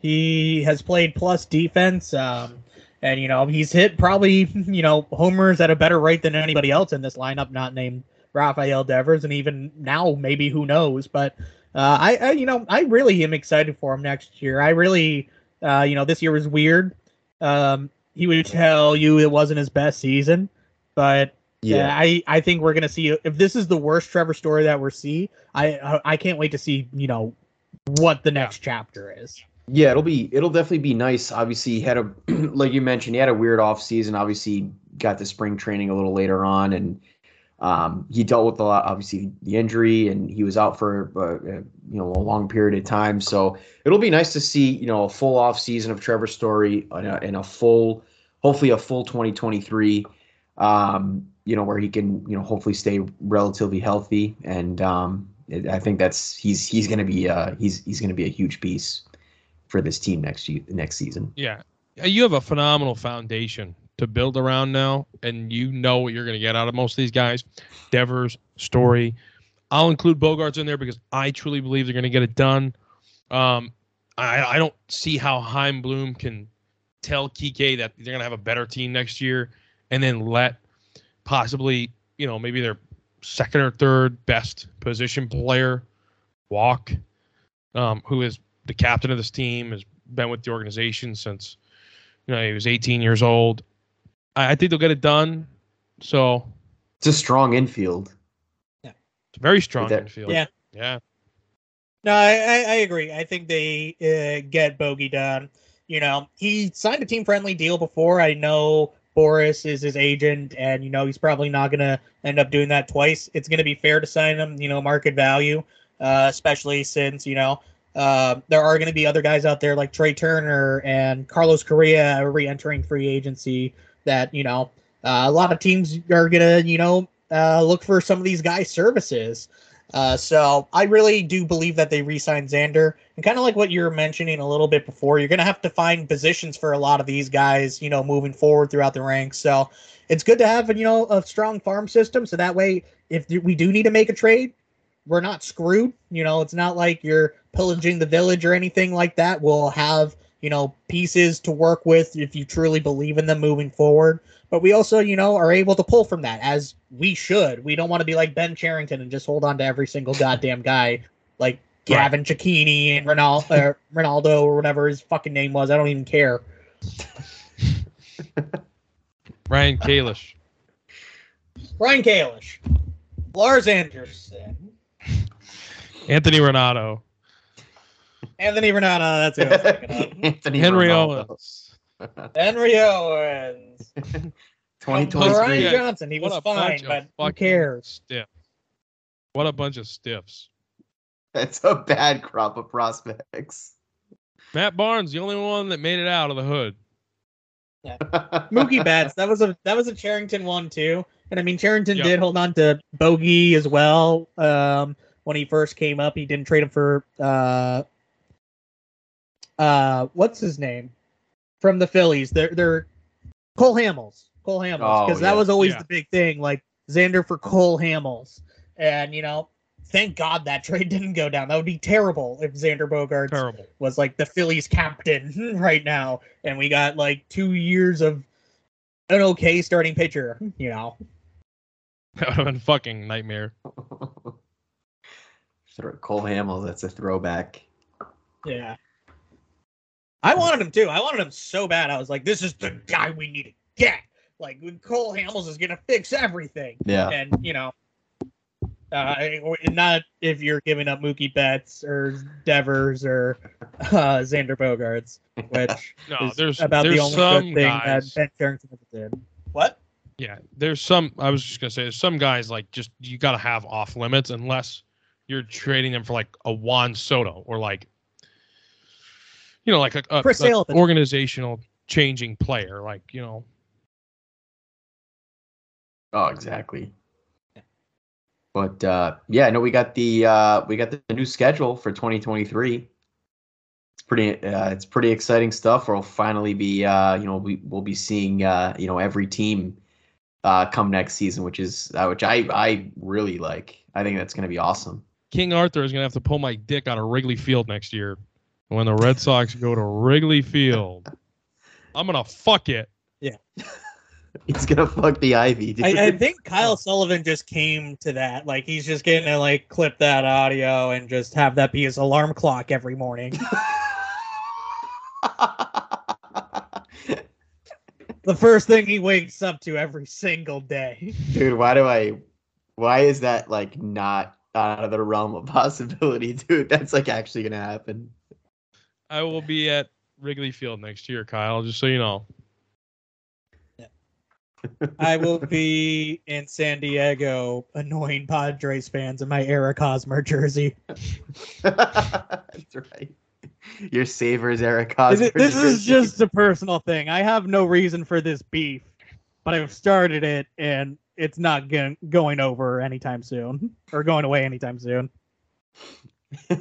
S2: He has played plus defense, um, and you know he's hit probably you know homers at a better rate than anybody else in this lineup, not named Rafael Devers, and even now maybe who knows. But uh, I, I you know I really am excited for him next year. I really uh, you know this year was weird. Um, he would tell you it wasn't his best season, but yeah, I, I think we're gonna see if this is the worst Trevor Story that we're see. I I, I can't wait to see you know what the next chapter is.
S3: Yeah, it'll be it'll definitely be nice. Obviously, he had a like you mentioned, he had a weird off season. Obviously, got the spring training a little later on, and um, he dealt with a lot. Obviously, the injury, and he was out for uh, uh, you know a long period of time. So it'll be nice to see you know a full off season of Trevor Story and a, and a full, hopefully a full 2023. Um, you know where he can you know hopefully stay relatively healthy, and um, it- I think that's he's he's gonna be uh, he's he's gonna be a huge piece for this team next year, next season.
S4: Yeah. Uh, You have a phenomenal foundation to build around now, and you know what you're going to get out of most of these guys. Devers, Story. I'll include Bogaerts in there because I truly believe they're going to get it done. Um, I, I don't see how Chaim Bloom can tell Kike that they're going to have a better team next year and then let possibly, you know, maybe their second or third best position player walk, um, who is the captain of this team, has been with the organization since you know he was 18 years old. I, I think they'll get it done. So
S3: It's a strong infield.
S4: Yeah, it's a very strong
S3: that-
S4: infield.
S2: Yeah.
S4: yeah.
S2: No, I, I, I agree. I think they uh, get Bogey done. You know, he signed a team friendly deal before. I know Boras is his agent, and you know he's probably not going to end up doing that twice. It's going to be fair to sign him. You know, market value, uh, especially since you know uh, there are going to be other guys out there like Trea Turner and Carlos Correa re-entering free agency. That you know uh, a lot of teams are to you know uh, look for some of these guys' services. Uh, so I really do believe that they re-signed Xander, and kind of like what you were mentioning a little bit before, you're gonna have to find positions for a lot of these guys, you know, moving forward throughout the ranks. So it's good to have you know a strong farm system, so that way if we do need to make a trade, we're not screwed. You know, it's not like you're pillaging the village or anything like that. We'll have you know pieces to work with if you truly believe in them moving forward. But we also, you know, are able to pull from that as we should. We don't want to be like Ben Cherington and just hold on to every single goddamn guy like Garin Cecchini and Ronaldo, uh, Ronaldo or whatever his fucking name was. I don't even care.
S4: Ryan Kalish.
S2: Ryan Kalish, Lars Anderson,
S4: Anthony Ranaudo.
S2: Anthony Ranaudo. That's it. I was thinking of.
S3: Anthony
S4: Henry
S3: Ronaldo.
S4: Owens.
S2: Henry Owens.
S3: 2023.
S4: Yeah.
S2: Johnson. He
S4: What
S2: was
S4: a
S2: fine,
S4: bunch of
S2: but who cares?
S4: Stiff. What a bunch of stiffs.
S3: That's a bad crop of prospects.
S4: Matt Barnes, the only one that made it out of the hood. Yeah.
S2: Mookie Betts. That was a that was a Cherington one too. And I mean Cherington
S4: Yeah.
S2: did hold on to Bogey as well. Um, when he first came up. He didn't trade him for uh, uh, what's his name from the Phillies? They're they're Cole Hamels, Cole Hamels,
S3: Oh,
S2: because that was always
S4: Yeah.
S2: the big thing, like Xander for Cole Hamels, and you know. Thank God that trade didn't go down. That would be terrible if Xander Bogaerts
S4: Terrible.
S2: was like the Phillies captain right now, and we got like two years of an okay starting pitcher. You know,
S4: That would have been fucking nightmare.
S3: Throw- Cole Hamels, that's a throwback.
S2: yeah. I wanted him too. I wanted him so bad. I was like, this is the guy we need to get. Like when Cole Hamels is gonna fix everything,
S3: Yeah.
S2: and you know. Uh, not if you're giving up Mookie Betts or Devers or uh, Xander Bogaerts, which
S4: No,
S2: is
S4: there's
S2: about
S4: there's
S2: the only good thing
S4: guys.
S2: that Ben Cherington ever did. What?
S4: Yeah, there's some. I was just gonna say, there's some guys like just you gotta have off limits unless you're trading them for like a Juan Soto or like, you know, like a, a,
S2: Chris
S4: a
S2: Sale
S4: organizational changing player. Like you know,
S3: Oh, exactly. But uh, yeah, no, we got the uh, we got the new schedule for 2023. It's pretty uh, it's pretty exciting stuff. We'll finally be uh, you know we we'll be seeing uh, you know every team uh, come next season, which is uh, which I I really like. I think that's going to be awesome.
S4: King Arthur is gonna have to pull my dick out of Wrigley Field next year when the Red Sox go to Wrigley Field. I'm gonna fuck it. Yeah.
S3: he's gonna fuck the ivy. Dude.
S2: I, I think Kyle Sullivan just came to that. Like he's just getting to like clip that audio and just have that be his alarm clock every morning. the first thing he wakes up to every single day.
S3: dude, why do I? Why is that like not out of the realm of possibility, dude? That's like actually gonna happen.
S4: I will be at Wrigley Field next year, Kyle. Just so you know.
S2: I will be in San Diego annoying Padres fans in my Eric Hosmer jersey.
S3: That's right. Your savers, Eric
S2: This
S3: Hosmer.
S2: is- this is just a personal thing. I have no reason for this beef, but I've started it and it's not going going over anytime soon or going away anytime soon.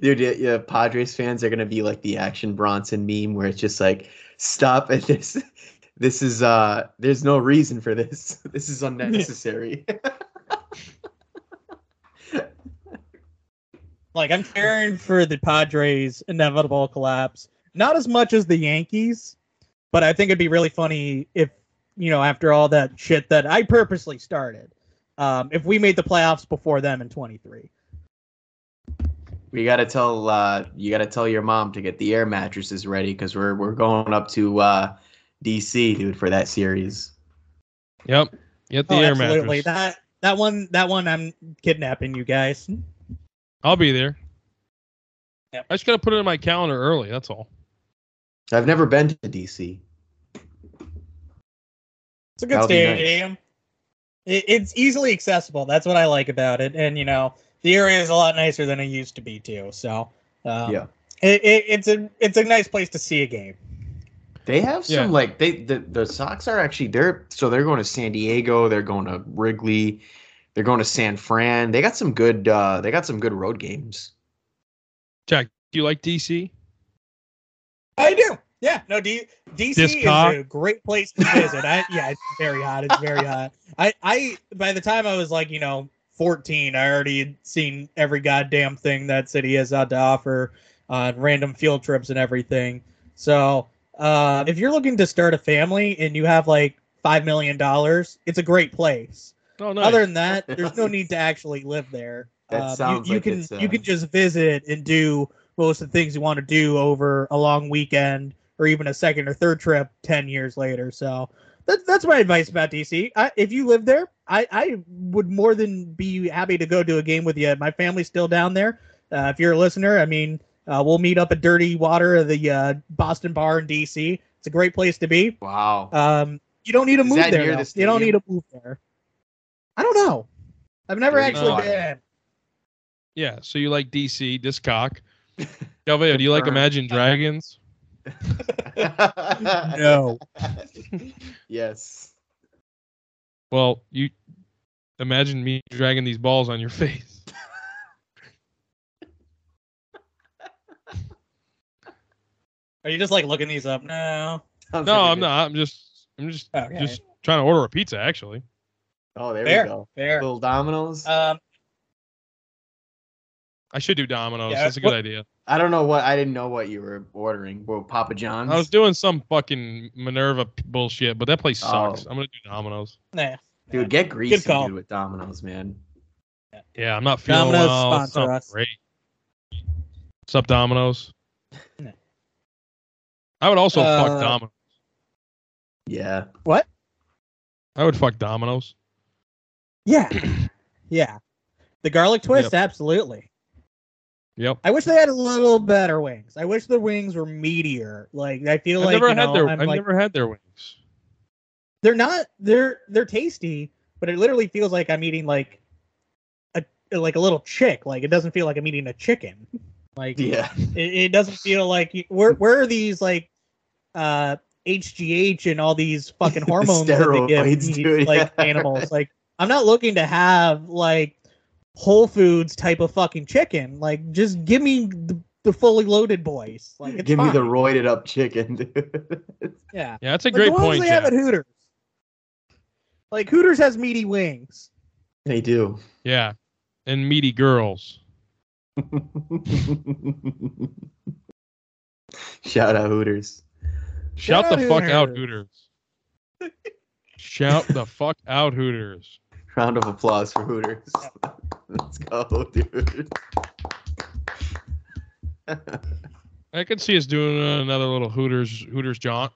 S3: Dude, yeah, yeah, Padres fans are gonna be like the Action Bronson meme, where it's just like, "Stop it! This, this is uh, there's no reason for this. This is unnecessary."
S2: Like I'm cheering for the Padres' inevitable collapse, not as much as the Yankees, but I think it'd be really funny if you know after all that shit that I purposely started, um, if we made the playoffs before them in 23.
S3: We gotta tell uh, you gotta tell your mom to get the air mattresses ready because we're we're going up to uh, DC, dude, for that series.
S4: Yep. Get the
S2: oh,
S4: air
S2: absolutely.
S4: mattress.
S2: That that one that one I'm kidnapping you guys.
S4: I'll be there.
S2: Yep.
S4: I just gotta put it in my calendar early. That's all.
S3: I've never been to DC.
S2: It's a good
S3: That'll be nice.
S2: stadium. It, it's easily accessible. That's what I like about it. And you know, the area is a lot nicer than it used to be too. So um,
S3: Yeah.
S2: it, it, it's a it's a nice place to see a game.
S3: They have some
S4: Yeah.
S3: like they the, the Sox are actually they're so they're going to San Diego, they're going to Wrigley, they're going to San Fran. They got some good uh they got some good road games.
S4: Jack, do you like DC?
S2: I do. Yeah. No. D, DC
S4: This
S2: is
S4: cock?
S2: a great place to visit. I, yeah, it's very hot. It's very hot. I I by the time I was like you know 14, I already had seen every goddamn thing that city has had to offer on random field trips and everything. So uh, if you're looking to start a family and you have like five million dollars, it's a great place.
S4: Oh, nice.
S2: Other than that, there's no need to actually live there.
S3: That
S2: Um,
S3: sounds
S2: you, you
S3: like
S2: can
S3: it's, uh,
S2: you can just visit and do most of the things you want to do over a long weekend or even a second or third trip 10 years later. So that's that's my advice about DC. I, if you live there, I, I would more than be happy to go to a game with you. My family's still down there. Uh, if you're a listener, I mean, uh, we'll meet up at Dirty Water, the uh, Boston Bar in DC. It's a great place to be.
S3: Wow.
S2: Um, you don't need to
S3: Is
S2: move there.
S3: the
S2: You don't need
S3: stadium?
S2: to move there. I don't know. I've never
S3: Dirty
S2: actually
S3: Water.
S2: been.
S4: Yeah. So you like DC, this cock. Galveo, do you like Imagine Dragons?
S2: No.
S3: yes.
S4: Well, you imagine me dragging these balls on your face.
S2: Are you just like looking these up now?
S3: Sounds
S4: No,
S3: like a
S4: I'm not. I'm just I'm just
S2: Okay.
S4: just trying to order a pizza actually.
S3: Oh, there
S2: Fair,
S3: we go.
S2: fair.
S3: Little Domino's.
S2: Um,
S4: I should do Domino's.
S2: Yeah,
S4: That's a good
S2: what-
S4: idea.
S3: I don't know what I didn't know what you were ordering. Well, Papa John's.
S4: I was doing some fucking Minerva bullshit, but that place sucks.
S3: Oh.
S4: I'm gonna do Domino's.
S2: nah.
S3: Dude, get greasy dude, with Domino's, man.
S4: Yeah, I'm not feeling
S2: Domino's
S4: well. It's
S2: sponsor
S4: not
S2: us.
S4: Great. What's up, Domino's?
S2: No.
S4: I would also
S2: Uh,
S4: fuck Domino's.
S3: Yeah.
S2: What?
S4: I would fuck Domino's.
S2: Yeah, yeah. The garlic twist, absolutely.
S4: Yep.
S2: I wish they had a little better wings. I wish the wings were meatier. Like I feel
S4: I've
S2: like
S4: never
S2: you
S4: had
S2: know,
S4: their.
S2: I'm
S4: I've
S2: like,
S4: never had their wings.
S2: they're not they're they're tasty, but it literally feels like I'm eating like a like a little chick. Like it doesn't feel like I'm eating a chicken. Like
S3: Yeah.
S2: it, it doesn't feel like you, where where are these like uh HGH and all these fucking hormones that they give these,
S3: dude,
S2: like
S3: yeah.
S2: animals. Like I'm not looking to have like Whole Foods type of fucking chicken. Like just give me the, the fully loaded boys. Like it's
S3: Give me the
S2: fine.
S3: roided up chicken, dude.
S2: yeah.
S4: Yeah, that's a
S2: Like,
S4: great
S2: the ones
S4: point,
S2: they have
S4: Jack.
S2: at Hooters. Like Hooters has meaty wings.
S3: they do.
S4: Yeah, and meaty girls.
S3: Shout out Hooters.
S4: Shout,
S2: Shout
S4: the fuck out
S2: Hooters.
S4: Hooters. Shout the fuck out Hooters.
S3: Round of applause for Hooters. Let's go, dude.
S4: I could see us doing another little Hooters Hooters jaunt.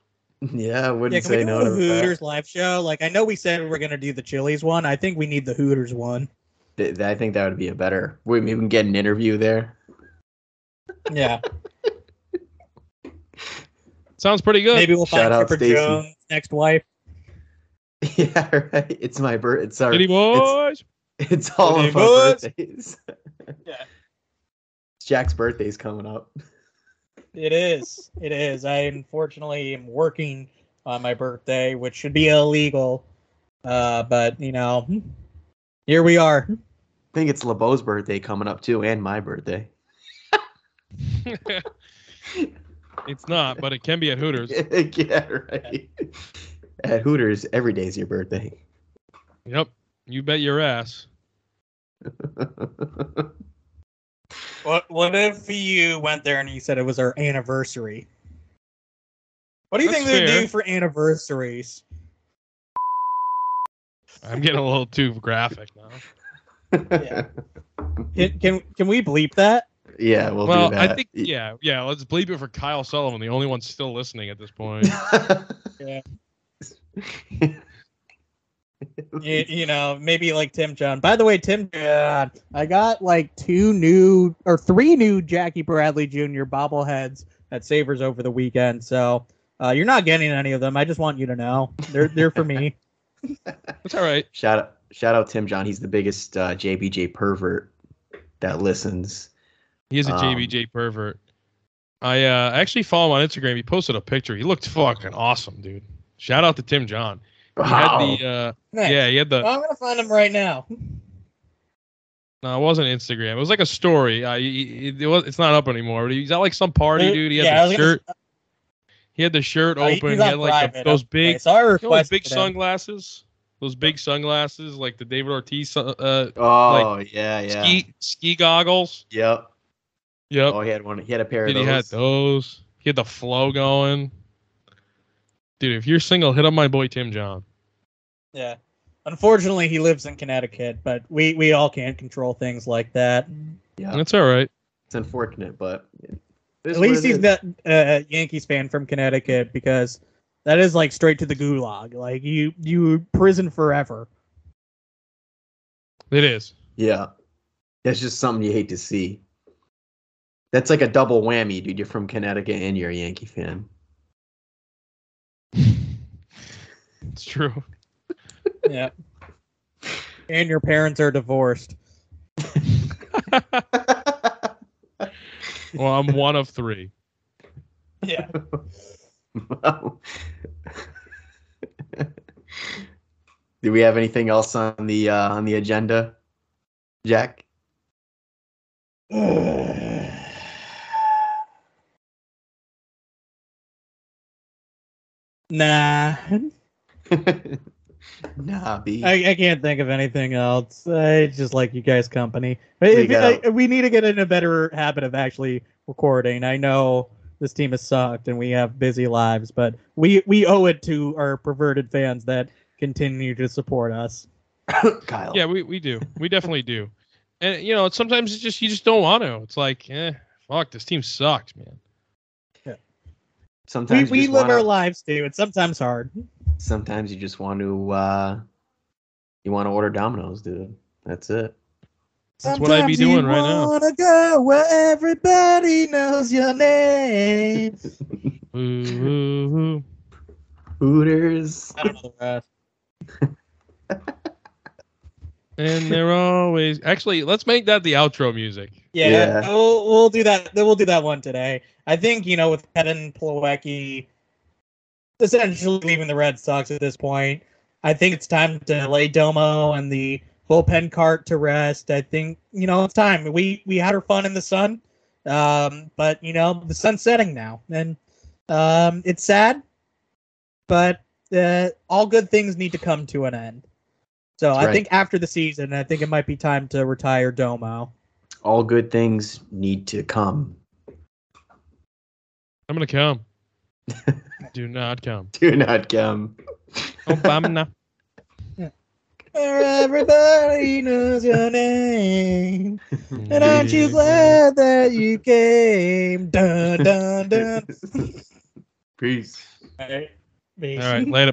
S3: yeah, I wouldn't
S2: Yeah, can we
S3: say
S2: do
S3: no
S2: a
S3: to that.
S2: Hooters live show? Like I know we said we're gonna do the Chili's one. I think we need the Hooters one.
S3: Th- I think that would be a better. We even get an interview there.
S2: Yeah.
S4: Sounds pretty good.
S2: Maybe we'll
S3: Shout
S2: find
S3: out
S2: Chipper
S3: Stacy.
S2: Jones' next wife.
S3: Yeah, right. It's my birth. It's our.
S4: City boys.
S3: It's all
S2: City
S3: of our birthdays.
S2: Yeah.
S3: Jack's birthday's coming up.
S2: It is. It is. I unfortunately am working on my birthday, which should be illegal. Uh, but you know, here we are.
S3: I think it's LeBeau's birthday coming up too, and my birthday.
S4: it's not, but it can be at Hooters.
S3: yeah, right. At Hooters, every day's your birthday.
S4: Yep. You bet your ass.
S2: What What if you went there and you said it was our anniversary? What do you
S4: That's
S2: think they
S4: fair.
S2: do for anniversaries?
S4: I'm getting a little too graphic now.
S2: Yeah. Can can, can we bleep that?
S3: Yeah, we'll,
S4: well,
S3: do that.
S4: I think yeah, yeah. Let's bleep it for Kyle Sullivan, the only one still listening at this point.
S2: Yeah. You, you know, maybe like Tim John. By the way, Tim John, I got like two new or three new Jackie Bradley Jr. bobbleheads at Savers over the weekend. So uh, you're not getting any of them. I just want you to know they're they're for me.
S4: That's all right.
S3: shout out, shout out Tim John. He's the biggest uh, JBJ pervert that listens.
S4: He is a
S3: Um,
S4: JBJ pervert. I uh, actually follow him on Instagram. He posted a picture. He looked fucking awesome, dude. Shout out to Tim John. He
S3: Wow.
S4: had the uh,
S2: Nice.
S4: yeah, he had the
S2: Well, I'm gonna find him right now.
S4: no, it wasn't Instagram. It was like a story. Uh, he, he- it was, it's not up anymore. But he's at like some party, dude. He had
S2: Yeah,
S4: the
S2: was gonna
S4: shirt. He had the shirt
S2: Oh,
S4: open.
S2: he's
S4: He had like the,
S2: private.
S4: those
S2: Okay,
S4: big,
S2: So I
S4: you know, those big sunglasses. Those big sunglasses, like the David Ortiz uh,
S3: oh yeah, yeah.
S4: ski ski goggles.
S3: Yep.
S4: Yep.
S3: Oh, he had one. He had a pair
S4: Dude,
S3: of
S4: he had
S3: those.
S4: those. He had the flow going. Dude, if you're single, hit up my boy Tim John.
S2: Yeah. Unfortunately, he lives in Connecticut, but we we all can't control things like that.
S3: Yeah,
S4: That's all right.
S3: it's unfortunate, but
S2: At least he's not a uh, Yankees fan from Connecticut because that is like straight to the gulag. Like you you prison forever.
S4: It is.
S3: Yeah, that's just something you hate to see. That's like a double whammy, dude. You're from Connecticut and you're a Yankee fan.
S4: It's true.
S2: Yeah. and your parents are divorced.
S4: Well, I'm one of three.
S2: Yeah.
S3: Do we have anything else on the uh, on the agenda, Jack?
S2: nah,
S3: nah, B.
S2: I, I can't think of anything else. I just like you guys' company. But
S3: We
S2: if- I- we need to get in a better habit of actually recording. I know this team has sucked and we have busy lives, but we we owe it to our perverted fans that continue to support us.
S3: Kyle.
S4: Yeah, we, we do. We definitely do. And you know, sometimes it's just you just don't want to. It's like, eh, fuck, this team sucks, man.
S2: We,
S3: Sometimes you
S2: we live
S3: wanna,
S2: our lives too. It's sometimes hard.
S3: Sometimes you just want to uh, you want to order Domino's, dude. That's it.
S4: That's what I'd be doing right now.
S2: Wanna go where everybody knows your name.
S4: Ooh, ooh, ooh.
S3: Hooters.
S2: I don't know the rest.
S4: And they're always actually. Let's make that the outro music.
S2: Yeah,
S3: Yeah.
S2: We'll, we'll do that. We'll do that one today. I think you know with Kevin Plawecki essentially leaving the Red Sox at this point. I think it's time to lay Domo and the bullpen cart to rest. I think you know it's time. We we had our fun in the sun, um, but you know the sun's setting now, and um, it's sad, but uh, all good things need to come to an end. So
S3: That's
S2: I
S3: right.
S2: think after the season, I think it might be time to retire Domo.
S3: All good things need to come.
S4: I'm gonna come. Do not come.
S3: Do not come.
S4: Obama.
S2: Where everybody knows your name. And aren't you glad that you came? Dun dun dun.
S3: Peace.
S2: All right,
S4: All right, later.